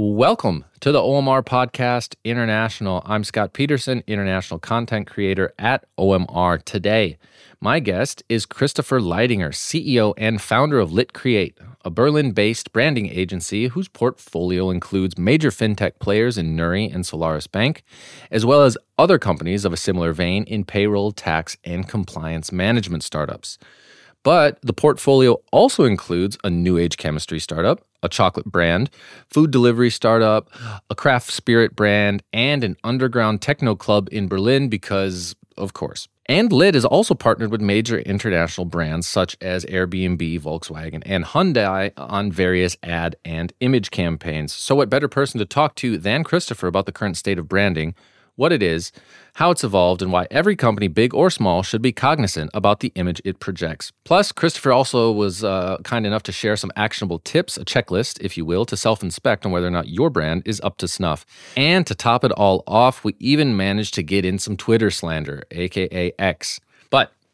Welcome to the OMR Podcast International. I'm Scott Peterson, International Content Creator at OMR Today. My guest is Christopher Leidinger, CEO and founder of Lit Create, a Berlin based branding agency whose portfolio includes major fintech players in Nuri and Solaris Bank, as well as other companies of a similar vein in payroll, tax, and compliance management startups. But the portfolio also includes a new age chemistry startup, a chocolate brand, food delivery startup, a craft spirit brand, and an underground techno club in Berlin because, of course. And Lit is also partnered with major international brands such as Airbnb, Volkswagen, and Hyundai on various ad and image campaigns. So, what better person to talk to than Christopher about the current state of branding? What it is, how it's evolved, and why every company, big or small, should be cognizant about the image it projects. Plus, Christopher also was uh, kind enough to share some actionable tips, a checklist, if you will, to self inspect on whether or not your brand is up to snuff. And to top it all off, we even managed to get in some Twitter slander, aka X.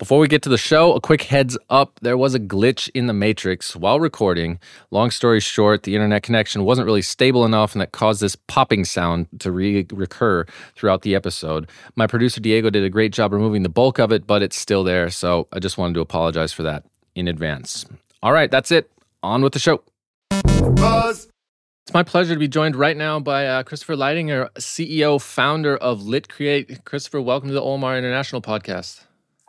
Before we get to the show, a quick heads up. There was a glitch in the Matrix while recording. Long story short, the internet connection wasn't really stable enough, and that caused this popping sound to re- recur throughout the episode. My producer Diego did a great job removing the bulk of it, but it's still there, so I just wanted to apologize for that in advance. All right, that's it. On with the show. Buzz. It's my pleasure to be joined right now by uh, Christopher Leidinger, CEO, founder of Lit Create. Christopher, welcome to the OMR International podcast.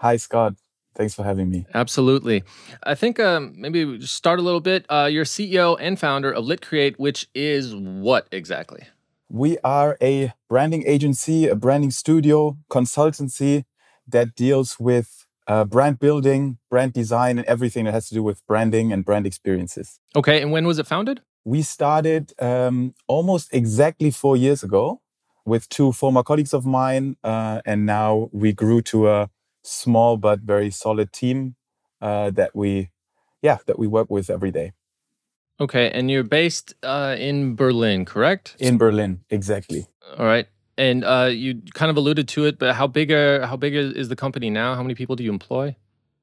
Hi, Scott. Thanks for having me. Absolutely. I think um, maybe start a little bit. Uh, you're CEO and founder of Lit Create, which is what exactly? We are a branding agency, a branding studio, consultancy that deals with uh, brand building, brand design, and everything that has to do with branding and brand experiences. Okay. And when was it founded? We started um, almost exactly four years ago with two former colleagues of mine. Uh, and now we grew to a small but very solid team uh, that we, yeah, that we work with every day. Okay, and you're based uh, in Berlin, correct? In Berlin, exactly. All right, and uh, you kind of alluded to it, but how big are, how big is the company now? How many people do you employ?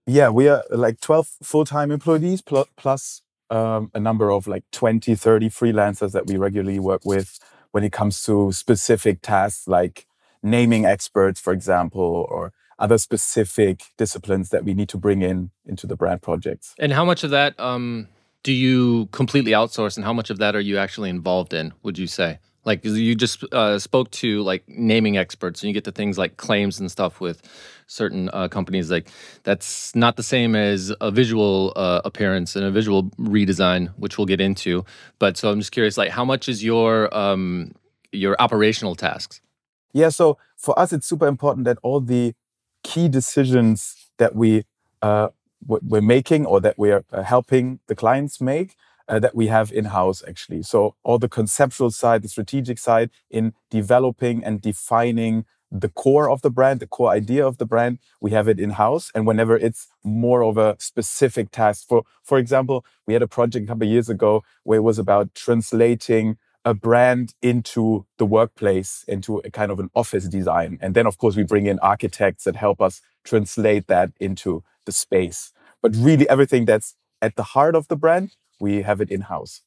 Yeah, we are like 12 full-time employees plus, plus um, a number of like 20, 30 freelancers that we regularly work with when it comes to specific tasks like naming experts, for example, or other specific disciplines that we need to bring in into the brand projects. And how much of that um, do you completely outsource, and how much of that are you actually involved in? Would you say? Like you just uh, spoke to like naming experts, and you get to things like claims and stuff with certain uh, companies. Like that's not the same as a visual uh, appearance and a visual redesign, which we'll get into. But so I'm just curious, like how much is your um, your operational tasks? Yeah, so for us, it's super important that all the key decisions that we uh, we're making or that we are uh, helping the clients make uh, that we have in house actually. So all the conceptual side, the strategic side in developing and defining the core of the brand, the core idea of the brand, we have it in house. And whenever it's more of a specific task, for for example, we had a project a couple years ago where it was about translating a brand into the workplace, into a kind of an office design. And then, of course, we bring in architects that help us translate that into the space. But really, everything that's at the heart of the brand, we have it in house.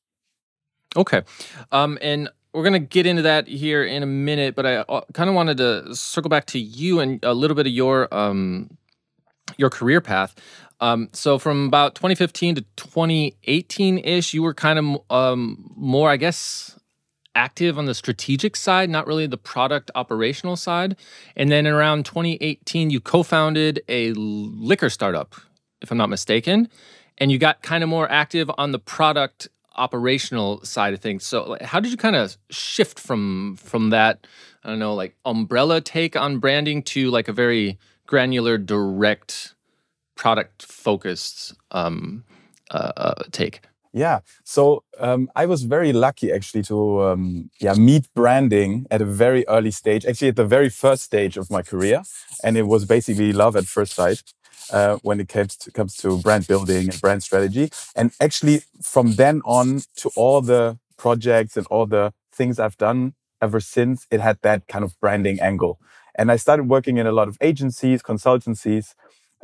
Okay. Um, and we're going to get into that here in a minute, but I uh, kind of wanted to circle back to you and a little bit of your um, your career path. Um, so from about 2015 to 2018 ish, you were kind of um, more, I guess, active on the strategic side, not really the product operational side. And then around 2018, you co founded a liquor startup, if I'm not mistaken. And you got kind of more active on the product operational side of things. So how did you kind of shift from from that I don't know like umbrella take on branding to like a very granular direct product focused um, uh, uh, take? Yeah. So um, I was very lucky actually to um, yeah meet branding at a very early stage, actually at the very first stage of my career, and it was basically love at first sight. Uh, when it comes to, comes to brand building and brand strategy, and actually from then on to all the projects and all the things I've done ever since, it had that kind of branding angle. And I started working in a lot of agencies, consultancies,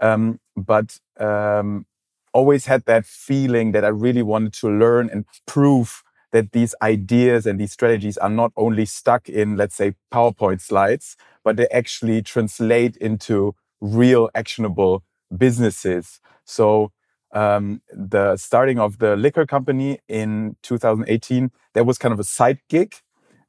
um, but um, always had that feeling that I really wanted to learn and prove that these ideas and these strategies are not only stuck in, let's say, PowerPoint slides, but they actually translate into real actionable businesses. So um, the starting of the liquor company in 2018, that was kind of a side gig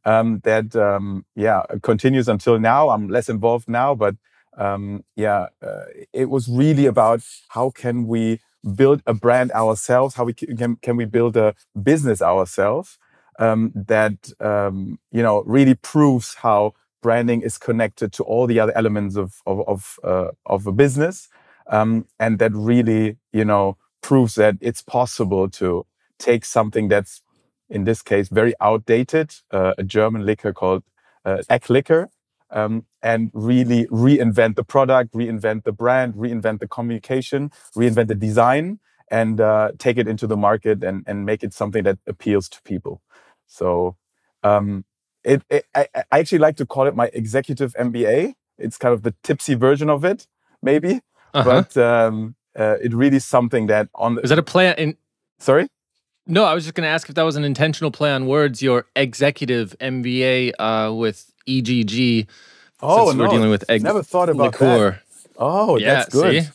um, that um, yeah continues until now. I'm less involved now, but um, yeah, uh, it was really about how can we build a brand ourselves, how we can can we build a business ourselves um, that um, you know really proves how branding is connected to all the other elements of of of, uh, of a business, um, and that really you know proves that it's possible to take something that's in this case very outdated, uh, a German liquor called uh, Egg Liquor, um, and really reinvent the product, reinvent the brand, reinvent the communication, reinvent the design, and uh, take it into the market and, and make it something that appeals to people. So um, it, it I, I, actually like to call it my executive MBA. It's kind of the tipsy version of it, maybe, uh-huh. but um, uh, it really is something that on. The, is that a play in? Sorry. No, I was just going to ask if that was an intentional play on words. Your executive MBA uh, with EGG. Oh no, we're dealing with egg never thought about liqueur. that. Oh, yeah, that's good. See?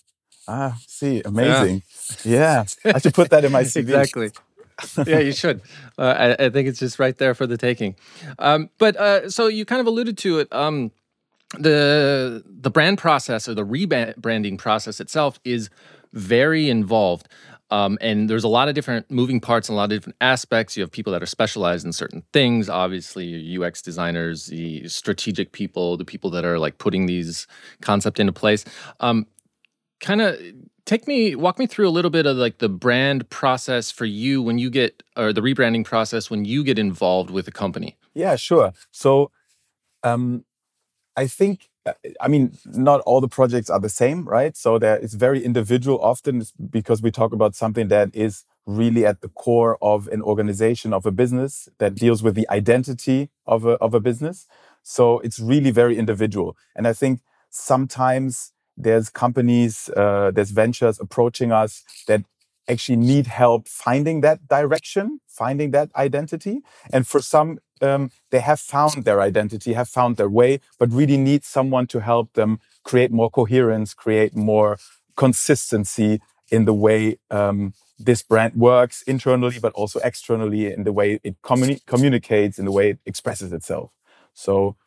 Ah, see, amazing. Yeah. yeah. I should put that in my CV. exactly. yeah, you should. Uh, I, I, think it's just right there for the taking. Um, but uh, so you kind of alluded to it. Um, the the brand process or the rebranding process itself is very involved. Um, and there's a lot of different moving parts and a lot of different aspects. You have people that are specialized in certain things, obviously, UX designers, the strategic people, the people that are like putting these concept into place. Um, kind of take me, walk me through a little bit of like the brand process for you when you get, or the rebranding process when you get involved with a company. Yeah, sure. So, um, I think I mean, not all the projects are the same, right? So there it's very individual often because we talk about something that is really at the core of an organization of a business that deals with the identity of a, of a business. So it's really very individual. And I think sometimes there's companies, uh, there's ventures approaching us that actually need help finding that direction, finding that identity. And for some, um, they have found their identity, have found their way, but really need someone to help them create more coherence, create more consistency in the way um, this brand works internally, but also externally in the way it communi- communicates, in the way it expresses itself. So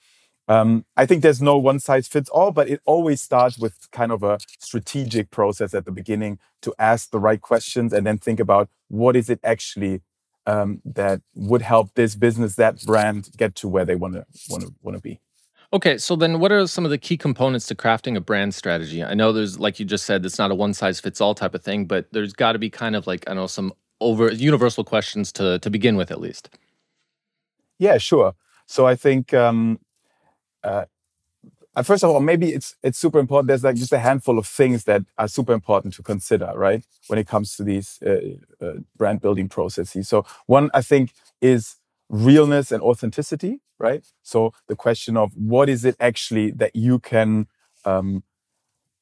um, I think there's no one size fits all, but it always starts with kind of a strategic process at the beginning to ask the right questions and then think about what is it actually um, that would help this business, that brand, get to where they want to want to want to be. Okay, so then what are some of the key components to crafting a brand strategy? I know there's, like you just said, it's not a one size fits all type of thing, but there's got to be kind of like I know some over universal questions to to begin with at least. Yeah, sure. So I think um, uh, first of all, maybe it's it's super important. There's like just a handful of things that are super important to consider, right, when it comes to these uh, uh, brand building processes. So one, I think, is realness and authenticity, right? So the question of what is it actually that you can um,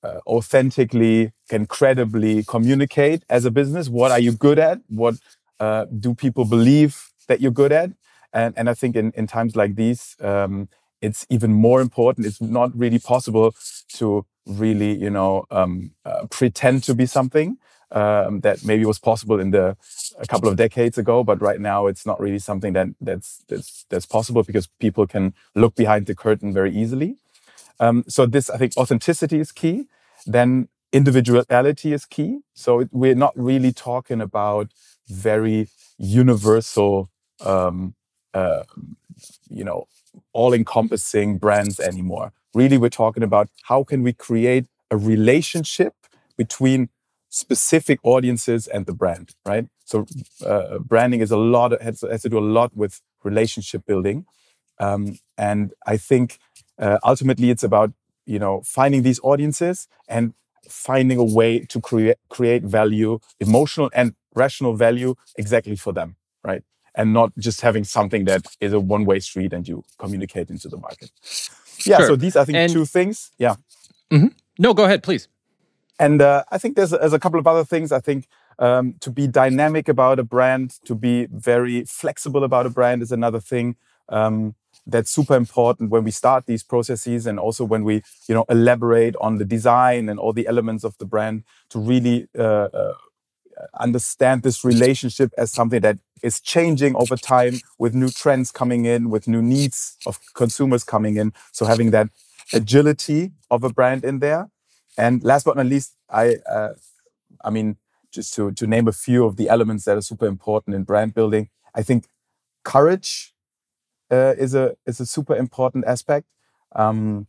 uh, authentically, can credibly communicate as a business? What are you good at? What uh, do people believe that you're good at? And and I think in in times like these. Um, it's even more important. It's not really possible to really, you know, um, uh, pretend to be something um, that maybe was possible in the a couple of decades ago, but right now it's not really something that that's that's that's possible because people can look behind the curtain very easily. Um, so this, I think, authenticity is key. Then individuality is key. So we're not really talking about very universal, um, uh, you know, all encompassing brands anymore. Really, we're talking about how can we create a relationship between specific audiences and the brand, right? So, uh, branding is a lot, has, has, to do a lot with relationship building. Um, and I think uh, ultimately it's about, you know, finding these audiences and finding a way to create create value, emotional and rational value exactly for them, right? And not just having something that is a one way street and you communicate into the market. Yeah, sure. so these I think and, two things. Yeah. Mm-hmm. No, go ahead, please. And uh, I think there's, there's a couple of other things. I think Um, to be dynamic about a brand, to be very flexible about a brand is another thing. Um, that's super important when we start these processes and also when we you know elaborate on the design and all the elements of the brand to really uh, uh, understand this relationship as something that is changing over time with new trends coming in with new needs of consumers coming in. So having that agility of a brand in there. And last but not least i uh, i mean just to to name a few of the elements that are super important in brand building. I think courage uh, is a is a super important aspect. Um,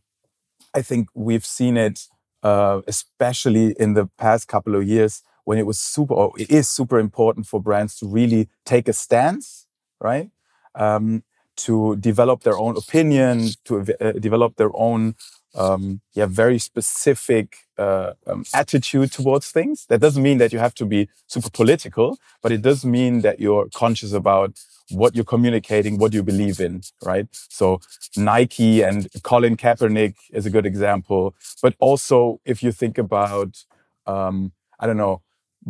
I think we've seen it, uh, especially in the past couple of years, when it was super, or it is super important for brands to really take a stance, right? Um, to develop their own opinion, to uh, develop their own, um, yeah, very specific uh, um, attitude towards things. That doesn't mean that you have to be super political, but it does mean that you're conscious about what you're communicating, what you believe in, right? So Nike and Colin Kaepernick is a good example. But also, if you think about, um, I don't know,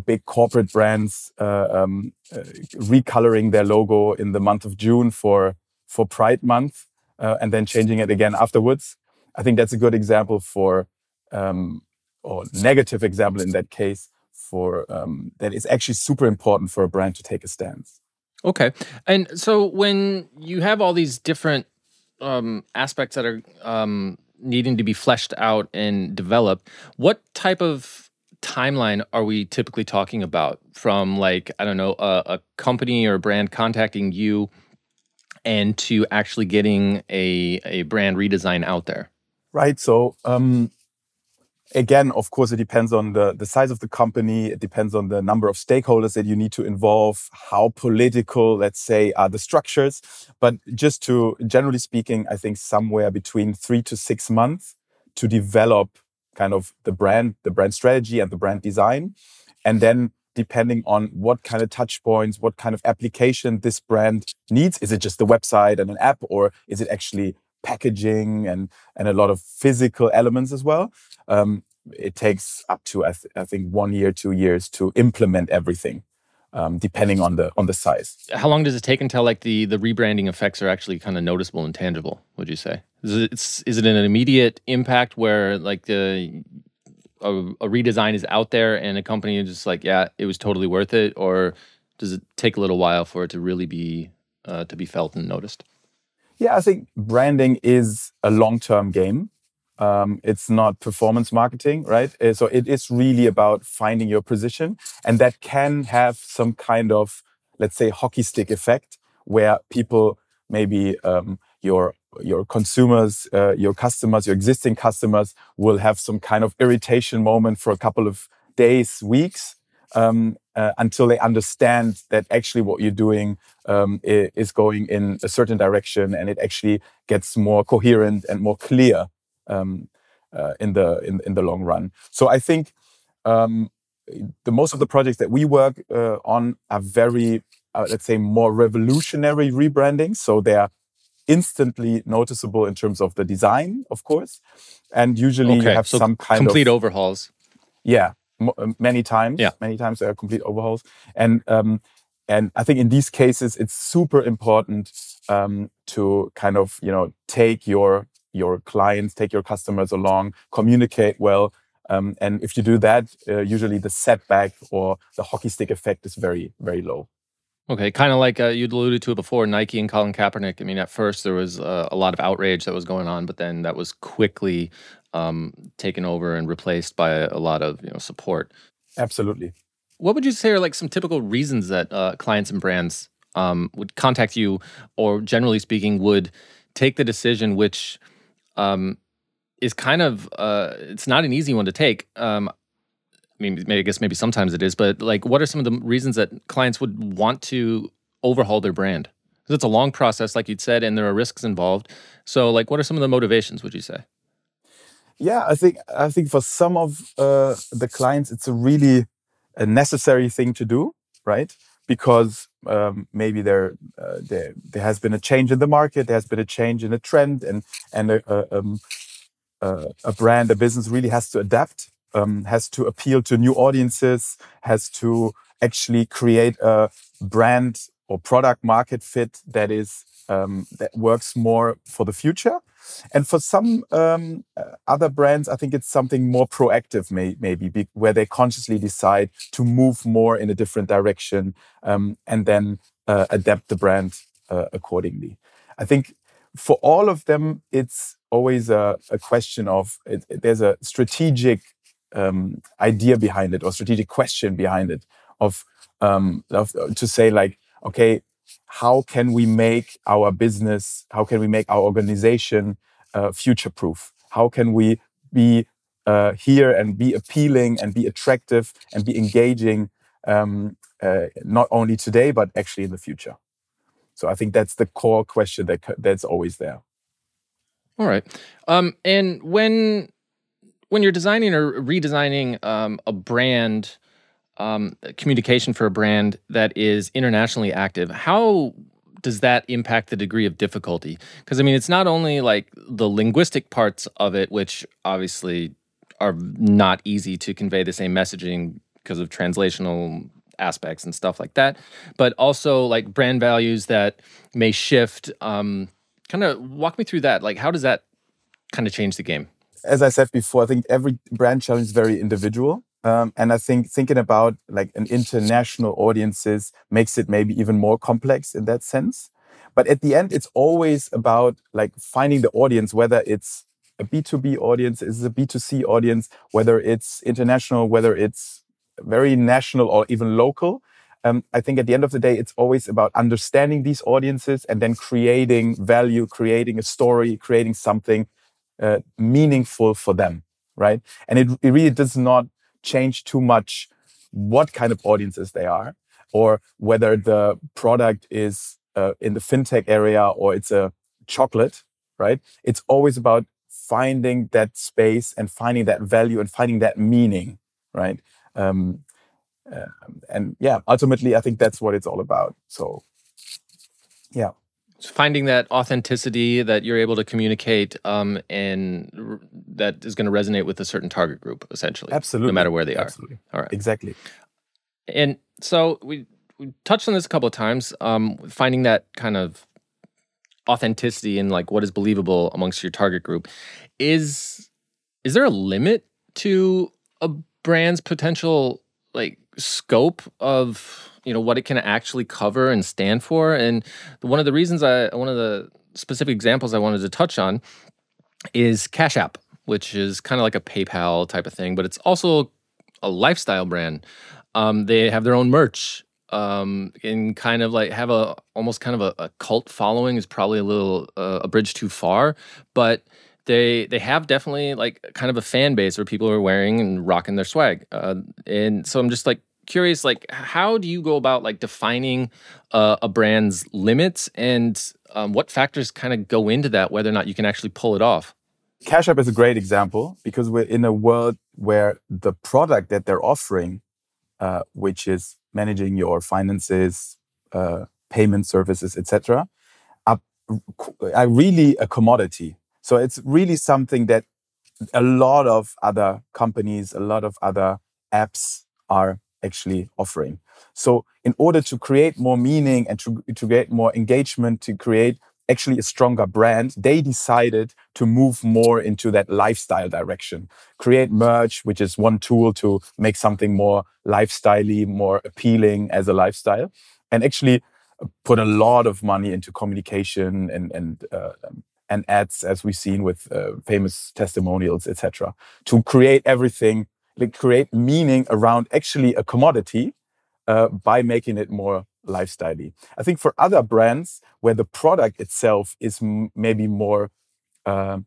big corporate brands uh, um, uh, recoloring their logo in the month of June for for Pride Month uh, and then changing it again afterwards. I think that's a good example for, um, or negative example in that case, for um, that it's actually super important for a brand to take a stance. Okay. And so when you have all these different um, aspects that are um, needing to be fleshed out and developed, what type of timeline are we typically talking about from like, I don't know, a, a company or a brand contacting you and to actually getting a, a brand redesign out there? Right. So um, again, of course, it depends on the, the size of the company. It depends on the number of stakeholders that you need to involve, how political, let's say, are the structures. But just to, generally speaking, I think somewhere between three to six months to develop kind of the brand, the brand strategy and the brand design. And then depending on what kind of touch points, what kind of application this brand needs. Is it just the website and an app, or is it actually packaging and and a lot of physical elements as well? um, it takes up to I, th I, think one year, two years to implement everything, um, depending on the on the size. How long does it take until like the the rebranding effects are actually kind of noticeable and tangible? Would you say is it is it an immediate impact where like the a, a redesign is out there and a company is just like yeah it was totally worth it, or does it take a little while for it to really be uh, to be felt and noticed? Yeah, I think branding is a long term game. Um, it's not performance marketing, right? Uh, so it is really about finding your position. And that can have some kind of, let's say, hockey stick effect where people, maybe um, your your consumers, uh, your customers, your existing customers will have some kind of irritation moment for a couple of days, weeks, um, uh, until they understand that actually what you're doing um, is going in a certain direction and it actually gets more coherent and more clear um, uh, in the in, in the long run. So I think um, the most of the projects that we work uh, on are very uh, let's say more revolutionary rebranding. So they are instantly noticeable in terms of the design, of course, and usually okay. you have so some kind complete of complete overhauls. Yeah, many times. Yeah, many times there are complete overhauls, and um, and I think in these cases it's super important um, to kind of you know take your your clients, take your customers along, communicate well. Um, and if you do that, uh, usually the setback or the hockey stick effect is very, very low. Okay, kind of like uh, you'd alluded to it before, Nike and Colin Kaepernick. I mean, at first there was uh, a lot of outrage that was going on, but then that was quickly um, taken over and replaced by a, lot of you know support. Absolutely. What would you say are like some typical reasons that uh, clients and brands um, would contact you, or generally speaking, would take the decision which um, is kind of uh, it's not an easy one to take. Um, mean, maybe, I guess maybe sometimes it is, but like, what are some of the reasons that clients would want to overhaul their brand? Because it's a long process, like you'd said, and there are risks involved. So, like, what are some of the motivations? Would you say? Yeah, I think I think for some of uh, the clients, it's a really a necessary thing to do, right? Because um, maybe there, uh, there there has been a change in the market, there has been a change in the trend, and and a, a, um, a brand, a business really has to adapt, um, has to appeal to new audiences, has to actually create a brand or product market fit that is um, that works more for the future. And for some um, uh, other brands, I think it's something more proactive, may, maybe, be, where they consciously decide to move more in a different direction um, and then uh, adapt the brand uh, accordingly. I think for all of them, it's always a, a question of it, there's a strategic um, idea behind it or strategic question behind it of, um, of to say like, okay, how can we make our business, how can we make our organization uh, future proof? How can we be uh, here and be appealing and be attractive and be engaging um, uh, not only today but actually in the future? So I think that's the core question that that's always there. All right, um, and when when you're designing or redesigning um, a brand um, communication for a brand that is internationally active, how does that impact the degree of difficulty? Because I mean, it's not only like the linguistic parts of it, which obviously are not easy to convey the same messaging because of translational aspects and stuff like that, but also like brand values that may shift. Um, kind of walk me through that. Like, how does that kind of change the game? As I said before, I think every brand challenge is very individual. Um, and I think thinking about like an international audiences makes it maybe even more complex in that sense. But at the end, it's always about like finding the audience, whether it's a B2B audience, is a B2C audience, whether it's international, whether it's very national or even local. Um, I think at the end of the day, it's always about understanding these audiences and then creating value, creating a story, creating something uh, meaningful for them, right? And it, it really does not change too much what kind of audiences they are or whether the product is uh, in the fintech area or it's a chocolate, right? It's always about finding that space and finding that value and finding that meaning, right? Um, uh, and yeah, ultimately, I think that's what it's all about. So, yeah finding that authenticity that you're able to communicate um, and r- that is going to resonate with a certain target group essentially absolutely no matter where they are. absolutely. all right exactly and so we, we touched on this a couple of times um, finding that kind of authenticity and like what is believable amongst your target group is is there a limit to a brand's potential like scope of you know what it can actually cover and stand for. And one of the reasons I one of the specific examples I wanted to touch on is Cash App, which is kind of like a PayPal type of thing, but it's also a lifestyle brand. Um, they have their own merch um, and kind of like have a almost kind of a, a cult following is probably a little uh, a bridge too far, but they they have definitely like kind of a fan base where people are wearing and rocking their swag. Uh, and so I'm just like curious like how do you go about like defining uh, a brand's limits? And um, what factors kind of go into that whether or not you can actually pull it off? Cash app is a great example because we're in a world where the product that they're offering uh, which is managing your finances uh, payment services etc are, are really a commodity. So it's really something that a lot of other companies a lot of other apps are actually offering. So, in order to create more meaning and to, to create more engagement, to create actually a stronger brand, they decided to move more into that lifestyle direction. Create merch, which is one tool to make something more lifestyley, more appealing as a lifestyle, and actually uh, put a lot of money into communication and and uh, and ads, as we've seen with uh, famous testimonials, etc., to create everything like create meaning around actually a commodity uh, by making it more lifestyley. I think for other brands where the product itself is maybe more uh,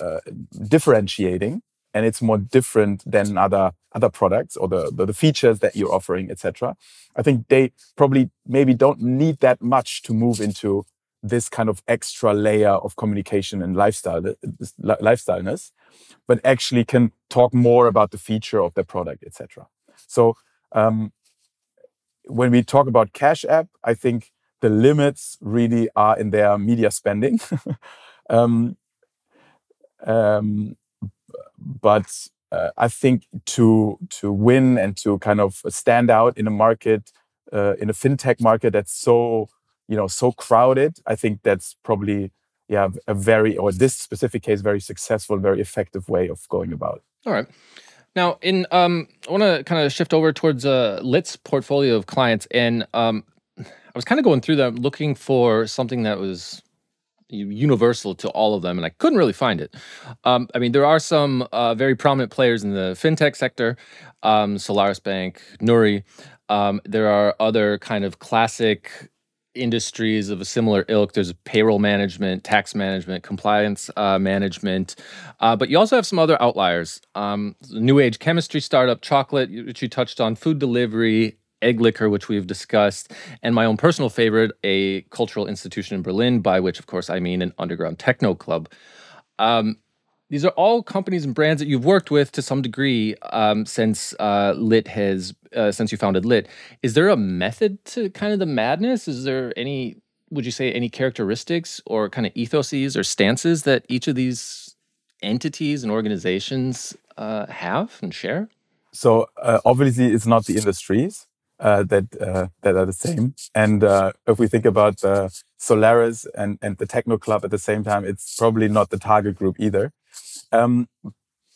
uh, differentiating and it's more different than other other products or the, the, the features that you're offering, etc. I think they probably maybe don't need that much to move into this kind of extra layer of communication and lifestyle lifestyleness but actually can talk more about the feature of the product, etc. So um, when we talk about Cash App, I think the limits really are in their media spending. um, um, but uh, I think to to win and to kind of stand out in a market uh, in a fintech market that's so you know so crowded, I think that's probably yeah a very or this specific case very successful, very effective way of going about. All right. Now, in um, I want to kind of shift over towards uh, Lit's portfolio of clients, and um, I was kind of going through them looking for something that was universal to all of them, and I couldn't really find it. Um, I mean, there are some uh, very prominent players in the fintech sector, um, Solaris Bank, Nuri. Um, there are other kind of classic industries of a similar ilk. There's payroll management, tax management, compliance uh, management, uh, but you also have some other outliers. Um, new age chemistry startup, chocolate, which you touched on, food delivery, egg liquor, which we've discussed, and my own personal favorite, a cultural institution in Berlin, by which, of course, I mean an underground techno club. Um, these are all companies and brands that you've worked with to some degree um, since uh, Lit has uh, since you founded Lit. Is there a method to kind of the madness? Is there any? Would you say any characteristics or kind of ethoses or stances that each of these entities and organizations uh, have and share? So uh, obviously, it's not the industries uh, that uh, that are the same. And uh, if we think about uh, Solaris and and the Techno Club at the same time, it's probably not the target group either. Um,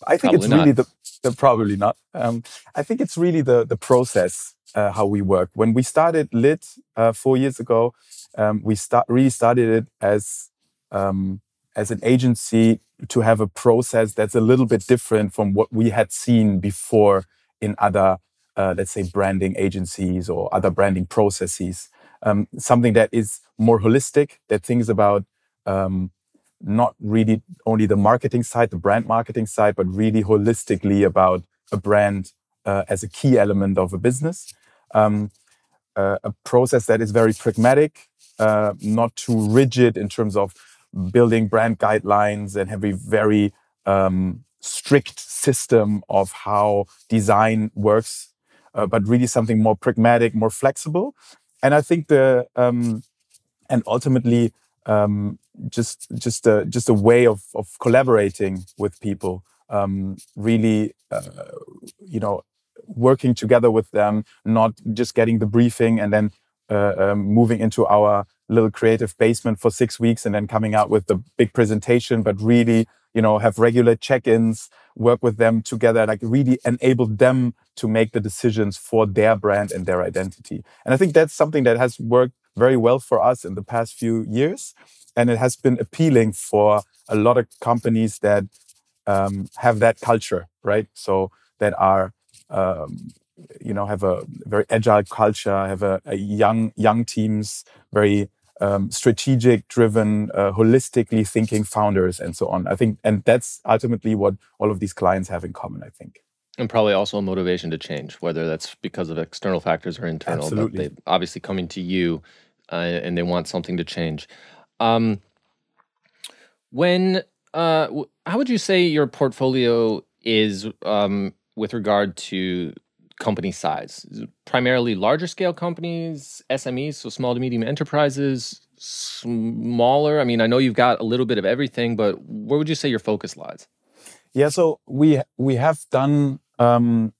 I think probably it's really the, the, probably not. Um, I think it's really the the process uh, how we work. When we started Lit uh, four years ago, um, we start really started it as um, as an agency to have a process that's a little bit different from what we had seen before in other uh, let's say, branding agencies or other branding processes. Um, something that is more holistic, that thinks about um, not really only the marketing side, the brand marketing side, but really holistically about a brand uh, as a key element of a business. Um, uh, a process that is very pragmatic, uh, not too rigid in terms of building brand guidelines and having very um, strict system of how design works uh, but really something more pragmatic, more flexible. And I think the um, and ultimately um, just just a just a way of of collaborating with people. Um, really, uh, you know, working together with them, not just getting the briefing and then uh, um, moving into our little creative basement for six weeks and then coming out with the big presentation, but really, you know, have regular check-ins, work with them together, like really enable them to make the decisions for their brand and their identity. And I think that's something that has worked very well for us in the past few years. And it has been appealing for a lot of companies that um, have that culture, right? So that are, um, you know, have a very agile culture, have a, a young young teams, very um, strategic driven, uh, holistically thinking founders and so on. I think, and that's ultimately what all of these clients have in common, I think. And probably also a motivation to change, whether that's because of external factors or internal. Absolutely. But they obviously coming to you uh, and they want something to change. Um, when, uh, how would you say your portfolio is um, with regard to company size? Primarily larger scale companies, SMEs, so small to medium enterprises, smaller? I mean, I know you've got a little bit of everything, but where would you say your focus lies? Yeah, so we we have done um,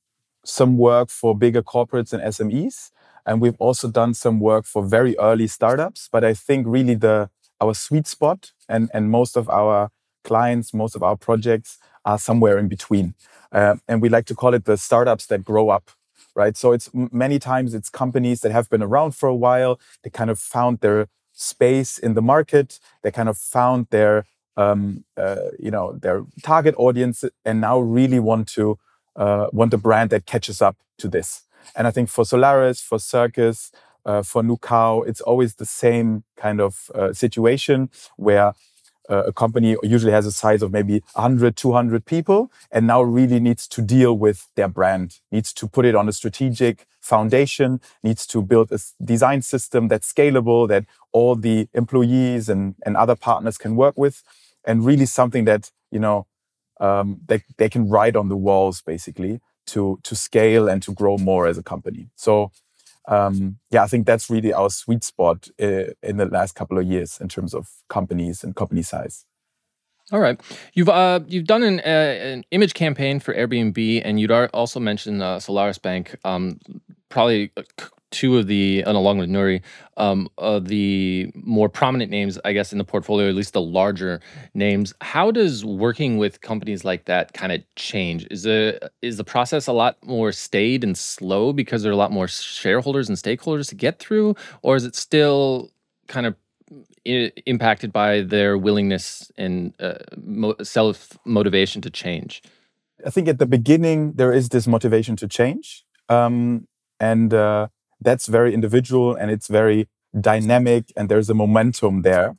some work for bigger corporates and SMEs, and we've also done some work for very early startups. But I think really the our sweet spot and and most of our clients, most of our projects are somewhere in between. Uh, and we like to call it the startups that grow up, right? So it's many times it's companies that have been around for a while. They kind of found their space in the market. They kind of found their, um, uh, you know, their target audience, and now really want to uh, want a brand that catches up to this. And I think for Solaris, for Circus, uh, for Nucao, it's always the same kind of uh, situation where uh, a company usually has a size of maybe 100, 200 people, and now really needs to deal with their brand, needs to put it on a strategic foundation, needs to build a design system that's scalable, that all the employees and, and other partners can work with, and really something that, you know, um, they, they can write on the walls basically to, to scale and to grow more as a company. So um, yeah, I think that's really our sweet spot uh, in the last couple of years in terms of companies and company size. All right, you've uh, you've done an, uh, an image campaign for Airbnb, and you'd also mentioned uh, Solaris Bank. Um, probably uh, two of the, and along with Nuri, um, uh, the more prominent names, I guess, in the portfolio, at least the larger names. How does working with companies like that kind of change? Is the is the process a lot more staid and slow because there are a lot more shareholders and stakeholders to get through, or is it still kind of I- impacted by their willingness and uh, mo- self motivation to change? I think at the beginning there is this motivation to change, um, and uh, that's very individual and it's very dynamic, and there's a momentum there.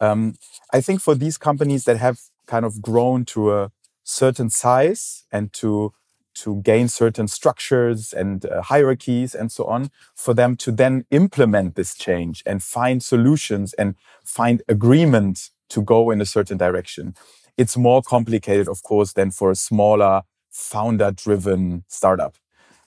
Um, I think for these companies that have kind of grown to a certain size and to to gain certain structures and uh, hierarchies and so on for them to then implement this change and find solutions and find agreement to go in a certain direction it's more complicated of course than for a smaller founder driven startup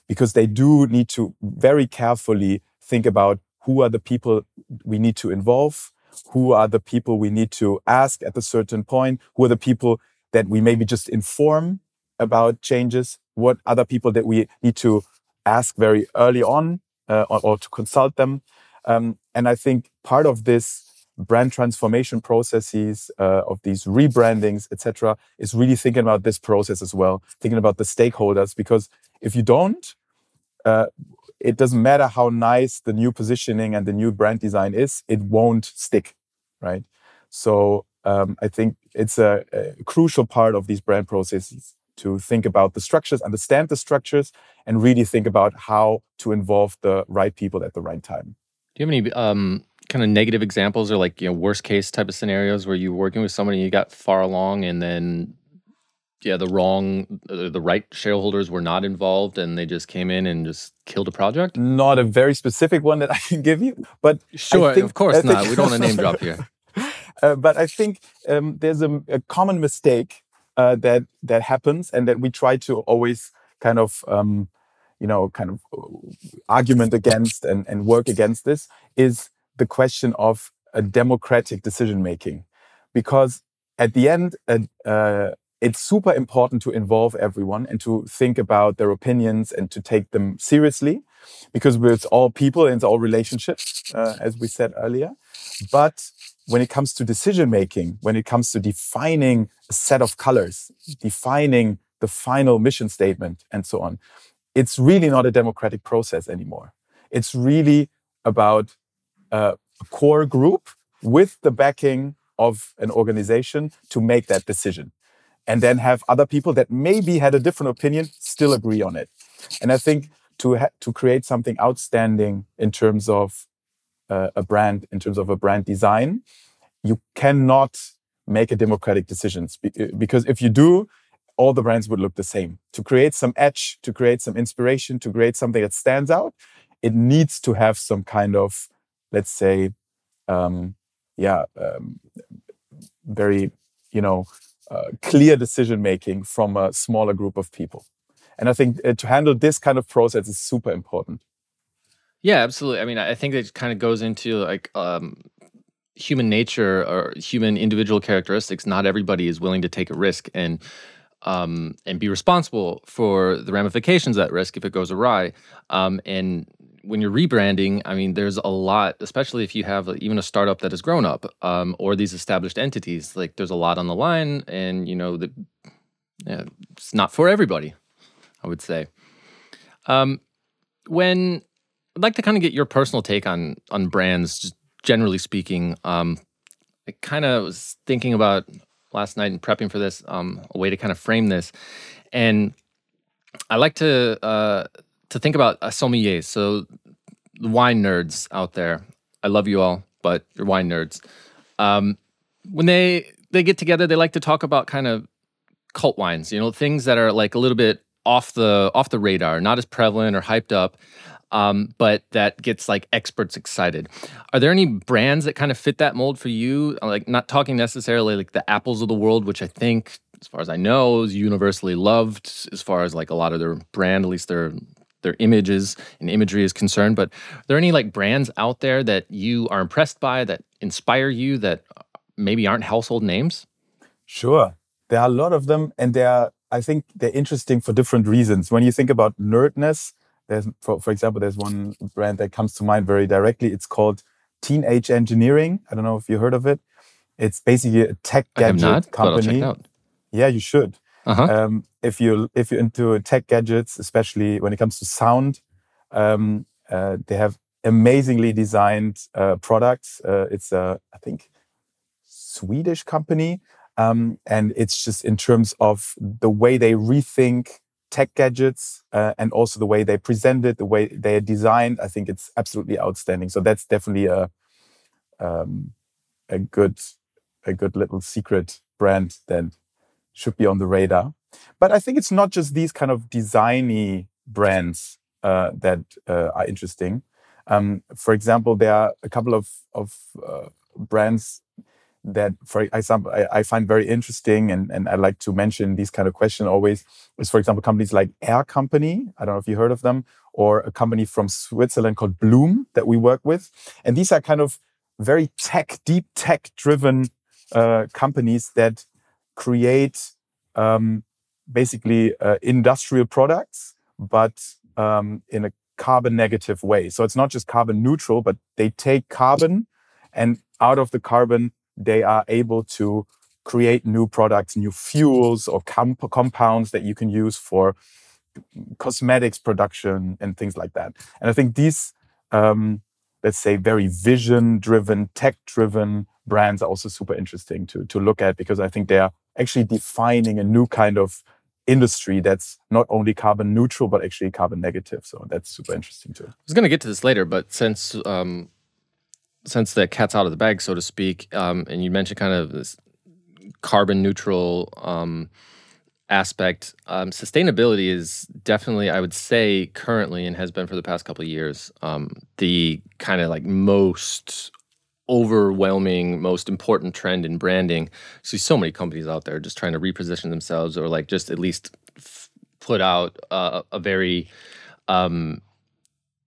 because they do need to very carefully think about who are the people we need to involve who are the people we need to ask at a certain point who are the people that we maybe just inform about changes what other people that we need to ask very early on uh, or, or, to consult them. Um, and I think part of this brand transformation processes uh, of these rebrandings, etc., is really thinking about this process as well, thinking about the stakeholders. Because if you don't, uh, it doesn't matter how nice the new positioning and the new brand design is, it won't stick, right? So um, I think it's a, a crucial part of these brand processes to think about the structures, understand the structures, and really think about how to involve the right people at the right time. Do you have any um, kind of negative examples or like you know worst case type of scenarios where you're working with somebody and you got far along and then yeah the wrong the right shareholders were not involved and they just came in and just killed a project? Not a very specific one that I can give you, but sure, think, of course not. we don't want to name drop here. Uh, but I think um, there's a, a, common mistake uh, that that happens and that we try to always kind of um, you know kind of uh, argument against and, and work against this is the question of a democratic decision making because at the end uh, uh, it's super important to involve everyone and to think about their opinions and to take them seriously because we're all people and it's all relationships uh, as we said earlier but when it comes to decision making, when it comes to defining a set of colors, defining the final mission statement, and so on, it's really not a democratic process anymore. It's really about a core group with the backing of an organization to make that decision. And then have other people that maybe had a different opinion still agree on it. And I think to, to create something outstanding in terms of uh, a brand in terms of a brand design, you cannot make a democratic decisions uh, because if you do, all the brands would look the same. To create some edge, to create some inspiration, to create something that stands out, it needs to have some kind of, let's say, um, yeah, um, very, you know, uh, clear decision making from a smaller group of people. And I think uh, to handle this kind of process is super important. Yeah, absolutely. I mean, I think it kind of goes into like um, human nature or human individual characteristics. Not everybody is willing to take a risk and um, and be responsible for the ramifications of that risk if it goes awry. Um, and when you're rebranding, I mean, there's a lot, especially if you have even a startup that has grown up um, or these established entities. Like, there's a lot on the line, and you know, the, yeah, it's not for everybody. I would say. Um, when I'd like to kind of get your personal take on on brands, just generally speaking. Um, I kind of was thinking about last night and prepping for this um, a way to kind of frame this, and I like to uh, to think about sommeliers. So the wine nerds out there, I love you all, but you're wine nerds. Um, when they they get together, they like to talk about kind of cult wines. You know, things that are like a little bit off the off the radar, not as prevalent or hyped up um, but that gets like experts excited. Are there any brands that kind of fit that mold for you? Like, not talking necessarily like the apples of the world, which I think, as far as I know, is universally loved as far as like a lot of their brand, at least their their images and imagery is concerned. But are there any like brands out there that you are impressed by that inspire you that uh, maybe aren't household names? Sure. There are a lot of them, and they are, I think they're interesting for different reasons. When you think about nerdness, there's, for, for example, there's one brand that comes to mind very directly. It's called Teenage Engineering. I don't know if you heard of it. It's basically a tech gadget not, company. Yeah, you should. Uh-huh. Um, if you if you're into tech gadgets, especially when it comes to sound, um, uh, they have amazingly designed uh, products. Uh, it's a I think Swedish company, um, and it's just in terms of the way they rethink tech gadgets uh, and also the way they present it, the way they are designed. I think it's absolutely outstanding. So that's definitely a um, a good a good little secret brand that should be on the radar. But I think it's not just these kind of designy brands uh, that uh, are interesting. Um, for example, there are a couple of of uh, brands that, for example, I, I, find very interesting, and and I like to mention these kind of questions always. Is for example companies like Air Company. I don't know if you heard of them, or a company from Switzerland called Bloom that we work with, and these are kind of very tech, deep tech driven uh, companies that create um, basically uh, industrial products, but um, in a carbon negative way. So it's not just carbon neutral, but they take carbon and out of the carbon, they are able to create new products, new fuels or comp- compounds that you can use for cosmetics production and things like that. And I think these, um, let's say, very vision driven, tech driven brands are also super interesting to, to look at because I think they are actually defining a new kind of industry that's not only carbon neutral but actually carbon negative. So that's super interesting too. I was going to get to this later, but since um, since the cat's out of the bag, so to speak, um, and you mentioned kind of this carbon neutral um, aspect, um, sustainability is definitely, I would say, currently and has been for the past couple of years, um, the kind of like most overwhelming, most important trend in branding. See so many companies out there just trying to reposition themselves or like just at least f- put out uh, a very um,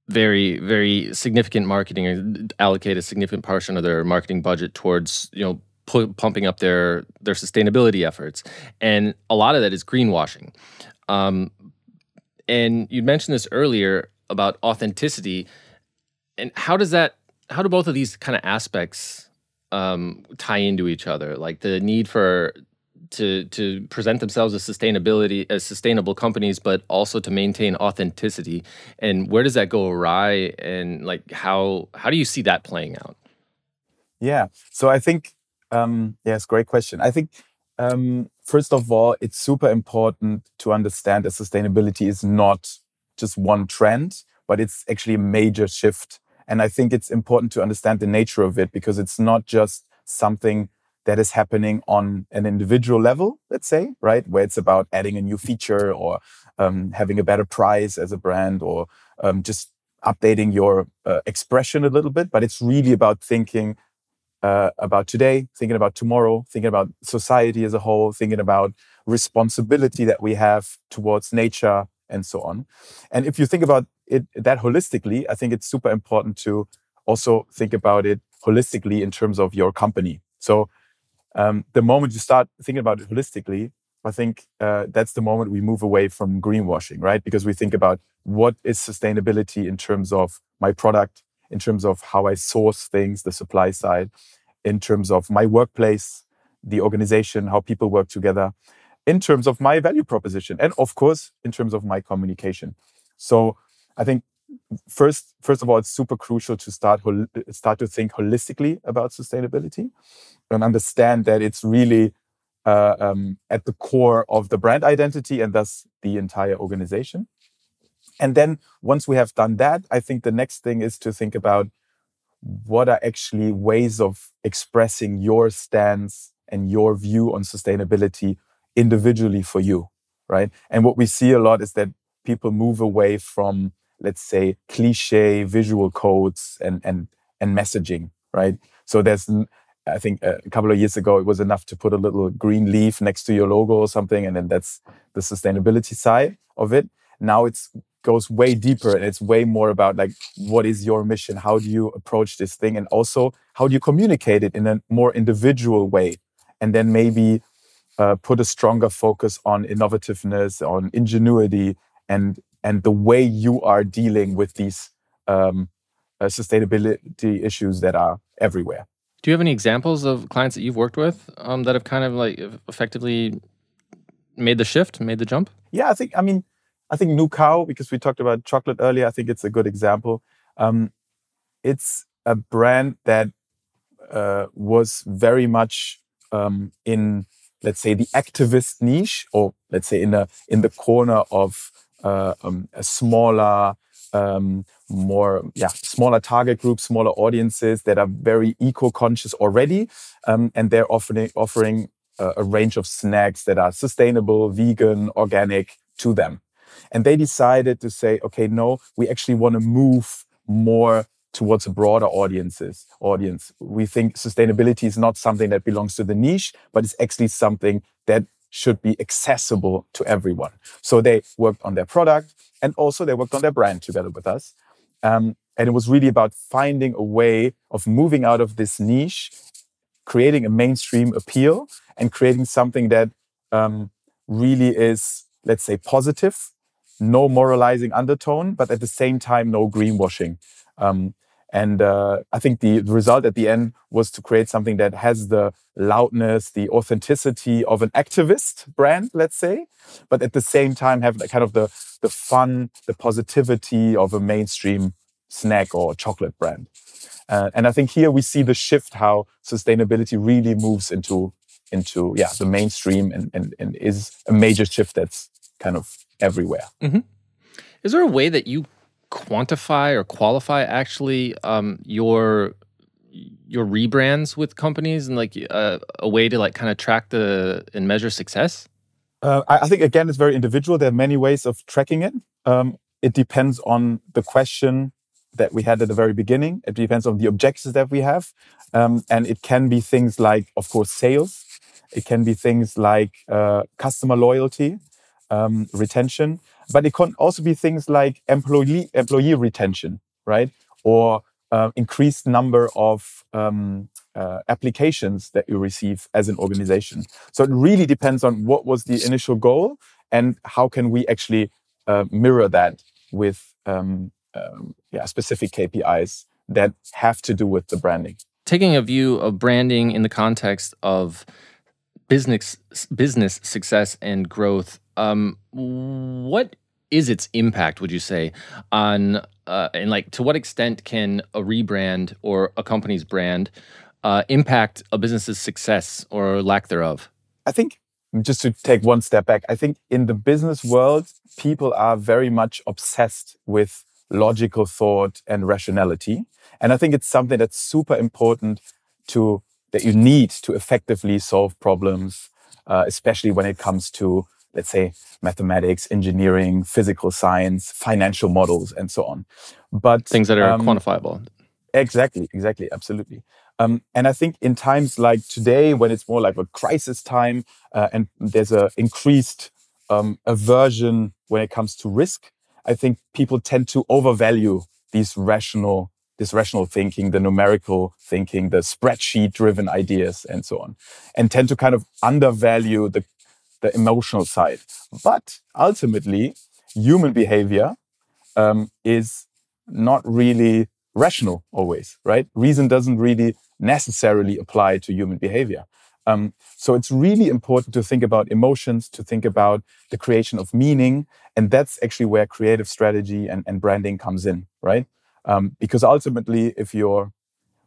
very very significant marketing allocate a significant portion of their marketing budget towards you know pu- pumping up their their sustainability efforts. And a lot of that is greenwashing. Um, and you mentioned this earlier about authenticity. And how does that how do both of these kind of aspects um, tie into each other? Like the need for to to present themselves as sustainability as sustainable companies, but also to maintain authenticity. And where does that go awry? And like how how do you see that playing out? Yeah. So I think um, yes, great question. I think um, first of all, it's super important to understand that sustainability is not just one trend, but it's actually a major shift and I think it's important to understand the nature of it because it's not just something that is happening on an individual level, let's say, right? Where it's about adding a new feature or um, having a better price as a brand or um, just updating your uh, expression a little bit. But it's really about thinking uh, about today, thinking about tomorrow, thinking about society as a whole, thinking about responsibility that we have towards nature and so on. And if you think about it that holistically, I think it's super important to also think about it holistically in terms of your company. So um, the moment you start thinking about it holistically, I think uh, that's the moment we move away from greenwashing, right? Because we think about what is sustainability in terms of my product, in terms of how I source things, the supply side, in terms of my workplace, the organization, how people work together, in terms of my value proposition, and of course, in terms of my communication. So I think first first of all, it's super crucial to start start to think holistically about sustainability and understand that it's really uh, um, at the core of the brand identity and thus the entire organization. And then once we have done that, I think the next thing is to think about what are actually ways of expressing your stance and your view on sustainability individually for you, right? And what we see a lot is that people move away from let's say cliche visual codes and and and messaging right? So there's i think uh, a couple of years ago it was enough to put a little green leaf next to your logo or something and then that's the sustainability side of it. Now it's goes way deeper and it's way more about like what is your mission? How do you approach this thing? And also how do you communicate it in a more individual way? And then maybe uh, put a stronger focus on innovativeness, on ingenuity, and and the way you are dealing with these um, uh, sustainability issues that are everywhere. Do you have any examples of clients that you've worked with um, that have kind of like effectively made the shift, made the jump? Yeah, I think. I mean, I think Nucao because we talked about chocolate earlier. I think it's a good example. Um, it's a brand that uh, was very much um, in, let's say, the activist niche, or let's say in a in the corner of uh, um, a smaller, um, more yeah, smaller target groups, smaller audiences that are very eco-conscious already, um, and they're offering offering a, a range of snacks that are sustainable, vegan, organic to them. And they decided to say, okay, no, we actually want to move more towards a broader audiences audience. We think sustainability is not something that belongs to the niche, but it's actually something that should be accessible to everyone. So they worked on their product and also they worked on their brand together with us. Um, and it was really about finding a way of moving out of this niche, creating a mainstream appeal, and creating something that um, really is, let's say, positive, no moralizing undertone, but at the same time, no greenwashing. Um, and uh, I think the result at the end was to create something that has the loudness, the authenticity of an activist brand, let's say, but at the same time have kind of the, the fun, the positivity of a mainstream snack or chocolate brand. Uh, and I think here we see the shift how sustainability really moves into into yeah the mainstream and, and, and is a major shift that's kind of everywhere. Mm-hmm. Is there a way that you quantify or qualify actually um, your your rebrands with companies and like uh, a way to like kind of track the and measure success? Uh, I, I, think again it's very individual. There are many ways of tracking it. Um, it depends on the question that we had at the very beginning. It depends on the objectives that we have, um, and it can be things like, of course, sales. It can be things like uh, customer loyalty, um, retention. But it can also be things like employee employee retention, right? Or uh, increased number of um, uh, applications that you receive as an organization. So it really depends on what was the initial goal and how can we actually uh, mirror that with um, um, yeah, specific KPIs that have to do with the branding. Taking a view of branding in the context of business business success and growth, um, what is its impact, would you say, on uh, and like to what extent can a rebrand or a company's brand uh, impact a business's success or lack thereof? I think just to take one step back, I think in the business world, people are very much obsessed with logical thought and rationality. And I think it's something that's super important to that you need to effectively solve problems, uh, especially when it comes to let's say mathematics, engineering, physical science, financial models, and so on. But things that are um, quantifiable. Exactly, exactly, absolutely. Um, and I think in times like today, when it's more like a crisis time, uh, and there's a increased um, aversion when it comes to risk, I think people tend to overvalue these rational, this rational thinking, the numerical thinking, the spreadsheet-driven ideas, and so on, and tend to kind of undervalue the the emotional side. But ultimately, human behavior um, is not really rational always, right? Reason doesn't really necessarily apply to human behavior. Um, so it's really important to think about emotions, to think about the creation of meaning. And that's actually where creative strategy and, and branding comes in, right? Um, because ultimately, if you're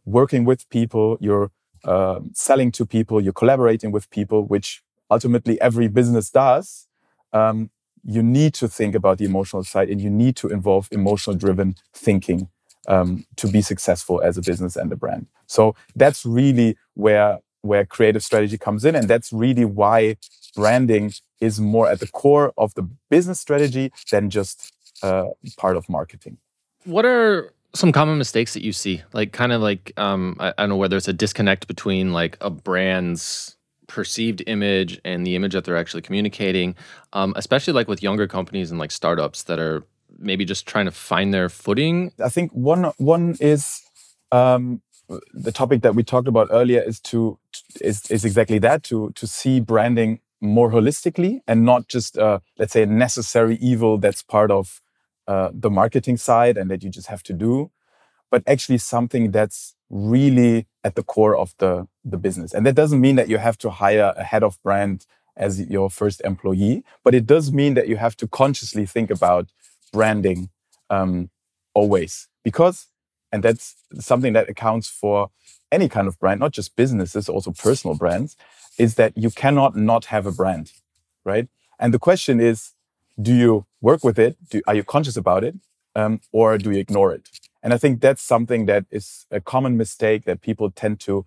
working with people, you're uh, selling to people, you're collaborating with people, which ultimately every business does, um, you need to think about the emotional side and you need to involve emotional driven thinking um, to be successful as a business and a brand. So that's really where where creative strategy comes in, and that's really why branding is more at the core of the business strategy than just uh, part of marketing. What are some common mistakes that you see? Like, kind of like um, I, I don't know whether it's a disconnect between like a brand's perceived image and the image that they're actually communicating, um, especially like with younger companies and like startups that are maybe just trying to find their footing? I think one one is um, the topic that we talked about earlier is to is, is exactly that to to see branding more holistically and not just uh, let's say a necessary evil that's part of uh, the marketing side and that you just have to do, but actually something that's really at the core of the the business. And that doesn't mean that you have to hire a head of brand as your first employee, but it does mean that you have to consciously think about branding um, always because, and that's something that accounts for any kind of brand, not just businesses, also personal brands, is that you cannot not have a brand, right? And the question is, do you work with it? Do, are you conscious about it? Um, or do you ignore it? And I think that's something that is a common mistake that people tend to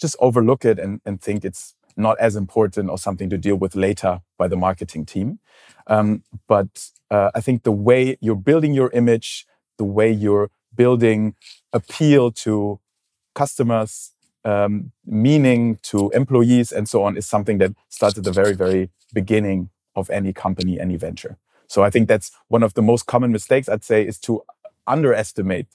just overlook it and, and think it's not as important or something to deal with later by the marketing team. Um, but uh, I think the way you're building your image, the way you're building appeal to customers, um, meaning to employees, and so on, is something that starts at the very, very beginning of any company, any venture. So I think that's one of the most common mistakes I'd say is to underestimate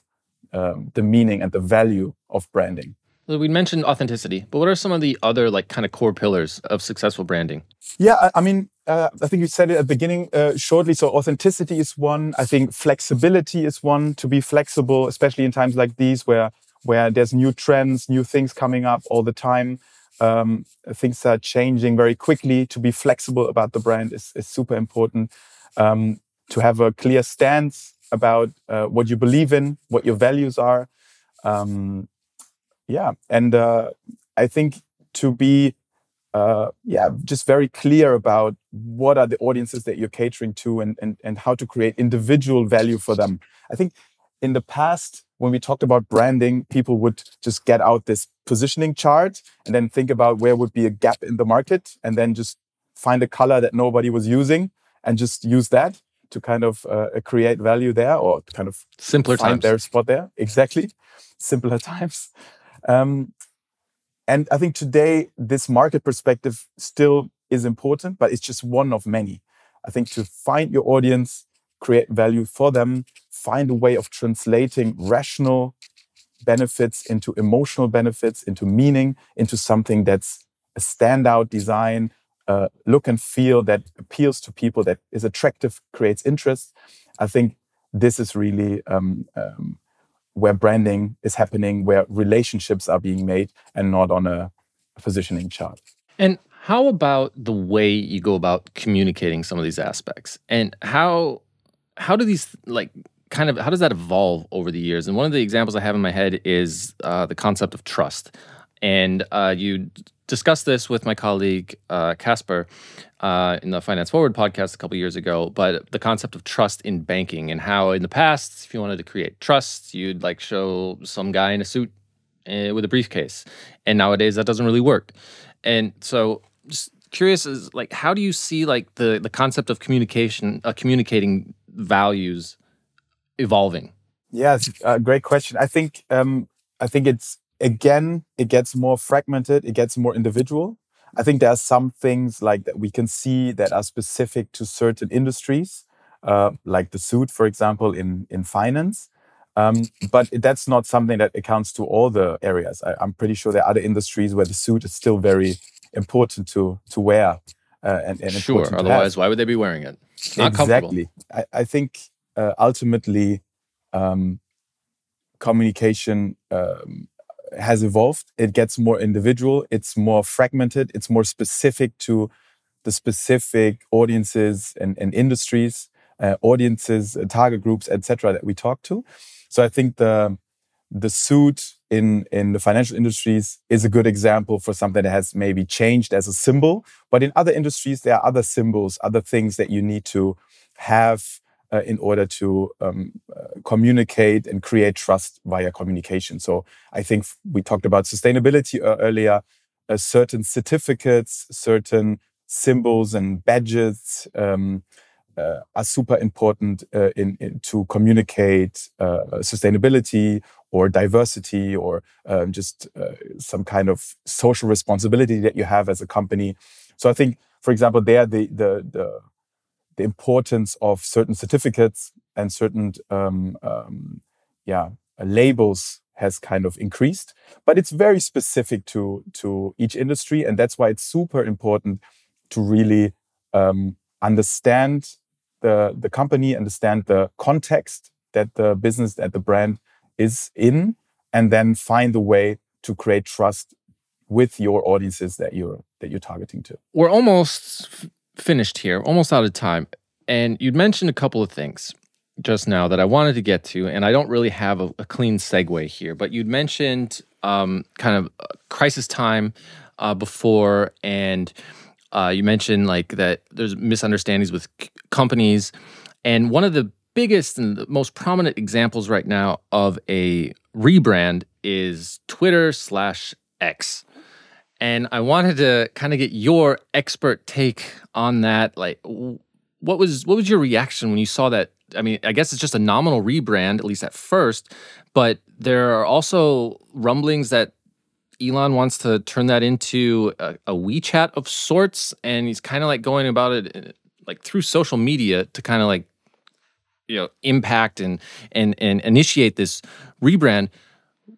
um, the meaning and the value of branding. So we mentioned authenticity, but what are some of the other like kind of core pillars of successful branding? Yeah, I, I mean, uh, I think you said it at the beginning uh, shortly. So authenticity is one. I think flexibility is one. To be flexible, especially in times like these, where where there's new trends, new things coming up all the time. Um, things are changing very quickly. To be flexible about the brand is, is super important. Um, to have a clear stance about uh, what you believe in, what your values are. Um, yeah, and uh, I think to be uh, yeah, just very clear about what are the audiences that you're catering to and, and, and how to create individual value for them. I think in the past, when we talked about branding, people would just get out this positioning chart and then think about where would be a gap in the market and then just find a color that nobody was using and just use that to kind of uh, create value there or kind of simpler find times. their spot there. Exactly. Simpler times. Um, and I think today this market perspective still is important, but it's just one of many. I think to find your audience, create value for them, find a way of translating rational benefits into emotional benefits, into meaning, into something that's a standout design, uh, look and feel that appeals to people, that is attractive, creates interest. I think this is really um, um, where branding is happening, where relationships are being made, and not on a positioning chart. And how about the way you go about communicating some of these aspects, and how how do these like kind of how does that evolve over the years? And one of the examples I have in my head is uh, the concept of trust. And uh, you discussed this with my colleague uh, Casper uh, in the Finance Forward podcast a couple years ago. But the concept of trust in banking and how in the past, if you wanted to create trust, you'd like show some guy in a suit uh, with a briefcase, and nowadays that doesn't really work. And so, just curious is like, how do you see like the the concept of communication, uh, communicating values evolving? Yeah, it's a great question. I think um, I think it's again, it gets more fragmented, it gets more individual. I think there are some things like that we can see that are specific to certain industries, uh, like the suit, for example, in in finance. Um, but that's not something that accounts to all the areas. I, am pretty sure there are other industries where the suit is still very important to to wear. Uh, and, and sure, otherwise, why would they be wearing it? It's Not exactly. I, I, think uh, ultimately um, communication um, has evolved. It gets more individual. It's more fragmented. It's more specific to the specific audiences and, and industries, uh, audiences, uh, target groups, etc. that we talk to. So I think the the suit in in the financial industries is a good example for something that has maybe changed as a symbol. But in other industries, there are other symbols, other things that you need to have uh, in order to um, uh, communicate and create trust via communication. So I think we talked about sustainability earlier. Uh, certain certificates, certain symbols and badges um, uh, are super important uh, in, in, to communicate uh, sustainability or diversity or um, just some kind of social responsibility that you have as a company. So I think, for example, there the the the the importance of certain certificates and certain um, um, yeah labels has kind of increased, but it's very specific to to each industry, and that's why it's super important to really um, understand the the company, understand the context that the business, that the brand is in, and then find a way to create trust with your audiences that you're that you're targeting to. We're almost finished here, almost out of time, and you'd mentioned a couple of things just now that I wanted to get to, and I don't really have a, a clean segue here. But you'd mentioned um, kind of crisis time uh, before, and uh, you mentioned like that there's misunderstandings with c- companies, and one of the biggest and the most prominent examples right now of a rebrand is Twitter slash X. And I wanted to kind of get your expert take on that. Like, what was what was your reaction when you saw that? I mean, I guess it's just a nominal rebrand, at least at first, but there are also rumblings that Elon wants to turn that into a, a WeChat of sorts, and he's kind of like going about it uh, like through social media to kind of like you know impact and and and initiate this rebrand.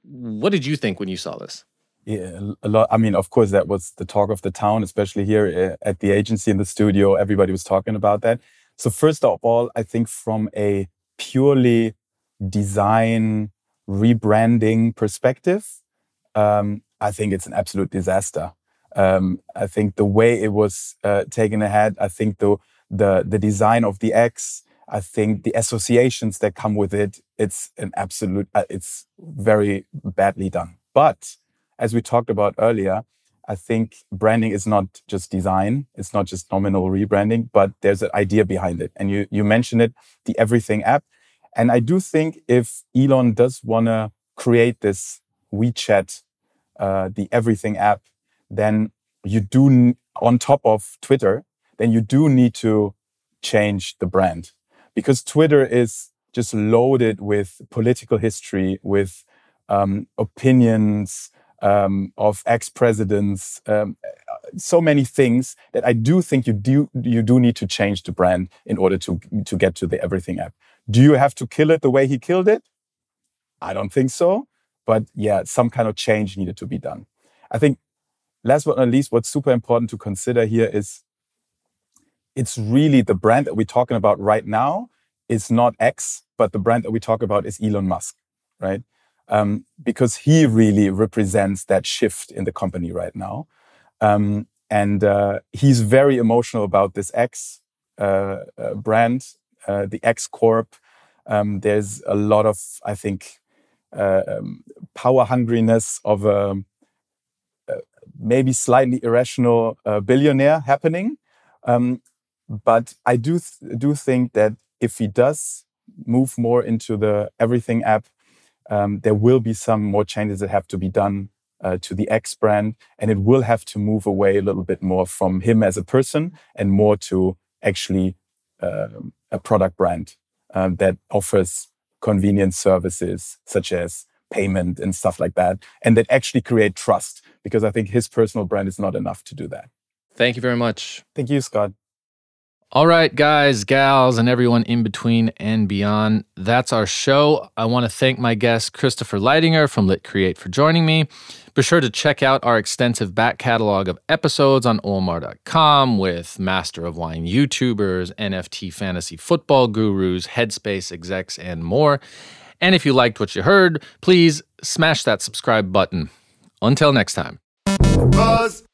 What did you think when you saw this? A lot. I mean, of course, that was the talk of the town, especially here uh, at the agency in the studio. Everybody was talking about that. So, first of all, I think from a purely design rebranding perspective, um, I think it's an absolute disaster. Um, I think the way it was uh, taken ahead, I think the the the design of the X, I think the associations that come with it, it's an absolute, uh, it's very badly done. But as we talked about earlier, I think branding is not just design. It's not just nominal rebranding, but there's an idea behind it. And you, you mentioned it, the everything app. And I do think if Elon does want to create this WeChat, uh, the everything app, then you do, on top of Twitter, then you do need to change the brand because Twitter is just loaded with political history, with um, opinions, um, of ex-presidents, um, so many things that I do think you do you do need to change the brand in order to to get to the everything app. Do you have to kill it the way he killed it? I don't think so. But yeah, some kind of change needed to be done. I think last but not least, what's super important to consider here is it's really the brand that we're talking about right now is not X, but the brand that we talk about is Elon Musk, right? Um, because he really represents that shift in the company right now. Um, and uh, he's very emotional about this X uh, uh, brand, uh, the X Corp. Um, there's a lot of, I think, uh, um, power hungriness of a, a, maybe slightly irrational uh, billionaire happening. Um, but I do th do think that if he does move more into the everything app, um, there will be some more changes that have to be done uh, to the X brand, and it will have to move away a little bit more from him as a person and more to actually uh, a product brand um, that offers convenience services such as payment and stuff like that, and that actually create trust. Because I think his personal brand is not enough to do that. Thank you very much. Thank you, Scott. All right, guys, gals, and everyone in between and beyond. That's our show. I want to thank my guest, Christopher Leidinger from Lit Create, for joining me. Be sure to check out our extensive back catalog of episodes on omr.com with Master of Wine YouTubers, NFT fantasy football gurus, Headspace execs, and more. And if you liked what you heard, please smash that subscribe button. Until next time. Buzz.